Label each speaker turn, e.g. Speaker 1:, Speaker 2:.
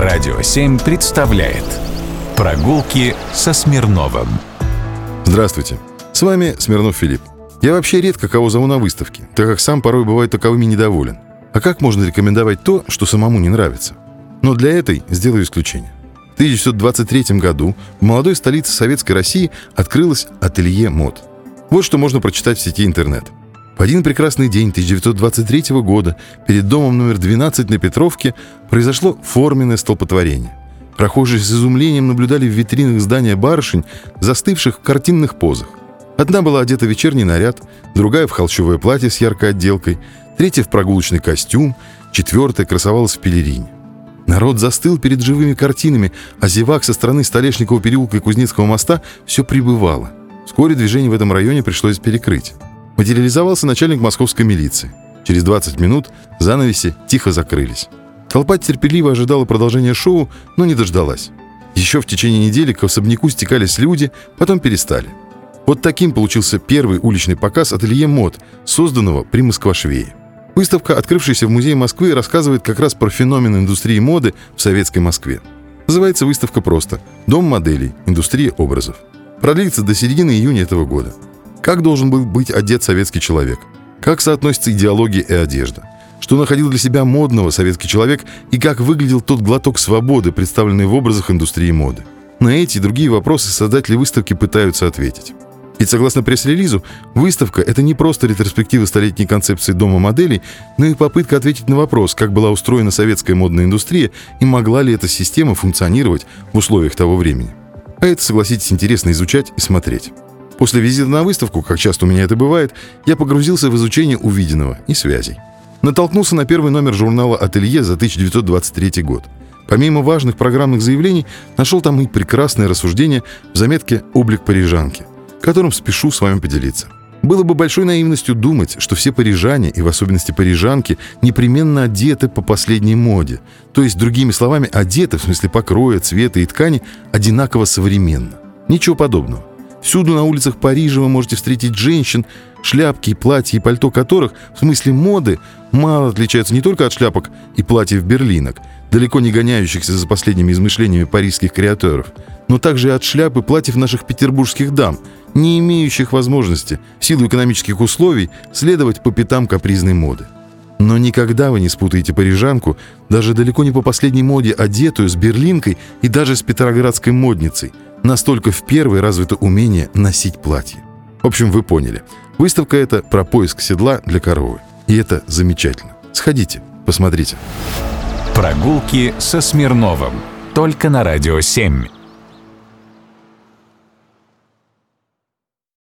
Speaker 1: Радио 7 представляет Прогулки со Смирновым
Speaker 2: Здравствуйте, с вами Смирнов Филипп. Я вообще редко кого зову на выставки, так как сам порой бываю таковыми недоволен. А как можно рекомендовать то, что самому не нравится? Но для этой сделаю исключение. В 1923 году в молодой столице Советской России открылось ателье мод. Вот что можно прочитать в сети интернет. В один прекрасный день 1923 года перед домом номер 12 на Петровке произошло форменное столпотворение. Прохожие с изумлением наблюдали в витринах здания барышень, застывших в картинных позах. Одна была одета в вечерний наряд, другая в холщовое платье с яркой отделкой, третья в прогулочный костюм, четвертая красовалась в пелерине. Народ застыл перед живыми картинами, а зевак со стороны Столешникова переулка и Кузнецкого моста все прибывало. Вскоре движение в этом районе пришлось перекрыть. Материализовался начальник московской милиции. Через 20 минут занавеси тихо закрылись. Толпа терпеливо ожидала продолжения шоу, но не дождалась. Еще в течение недели к особняку стекались люди, потом перестали. Вот таким получился первый уличный показ ателье мод, созданного при Москвашвее. Выставка, открывшаяся в Музее Москвы, рассказывает как раз про феномен индустрии моды в советской Москве. Называется выставка просто «Дом моделей. Индустрия образов». Продлится до середины июня этого года. Как должен был быть одет советский человек? Как соотносится идеология и одежда? Что находил для себя модного советский человек и как выглядел тот глоток свободы, представленный в образах индустрии моды? На эти и другие вопросы создатели выставки пытаются ответить. Ведь согласно пресс-релизу, выставка — это не просто ретроспектива столетней концепции дома моделей, но и попытка ответить на вопрос, как была устроена советская модная индустрия и могла ли эта система функционировать в условиях того времени. А это, согласитесь, интересно изучать и смотреть. После визита на выставку, как часто у меня это бывает, я погрузился в изучение увиденного и связей. Натолкнулся на первый номер журнала «Ателье» за 1923 год. Помимо важных программных заявлений, нашел там и прекрасное рассуждение в заметке «Облик парижанки», которым спешу с вами поделиться. Было бы большой наивностью думать, что все парижане, и в особенности парижанки, непременно одеты по последней моде. То есть, другими словами, одеты, в смысле покроя, цвета и ткани, одинаково современно. Ничего подобного. Всюду на улицах Парижа вы можете встретить женщин, шляпки, платья и пальто которых, в смысле моды, мало отличаются не только от шляпок и платьев берлинок, далеко не гоняющихся за последними измышлениями парижских креаторов, но также и от шляп и платьев наших петербургских дам, не имеющих возможности, в силу экономических условий, следовать по пятам капризной моды. Но никогда вы не спутаете парижанку, даже далеко не по последней моде, одетую с берлинкой и даже с петроградской модницей – Настолько в первой развито умение носить платье. В общем, вы поняли. Выставка это про поиск седла для коровы. И это замечательно. Сходите, посмотрите.
Speaker 1: Прогулки со Смирновым. Только на Радио 7.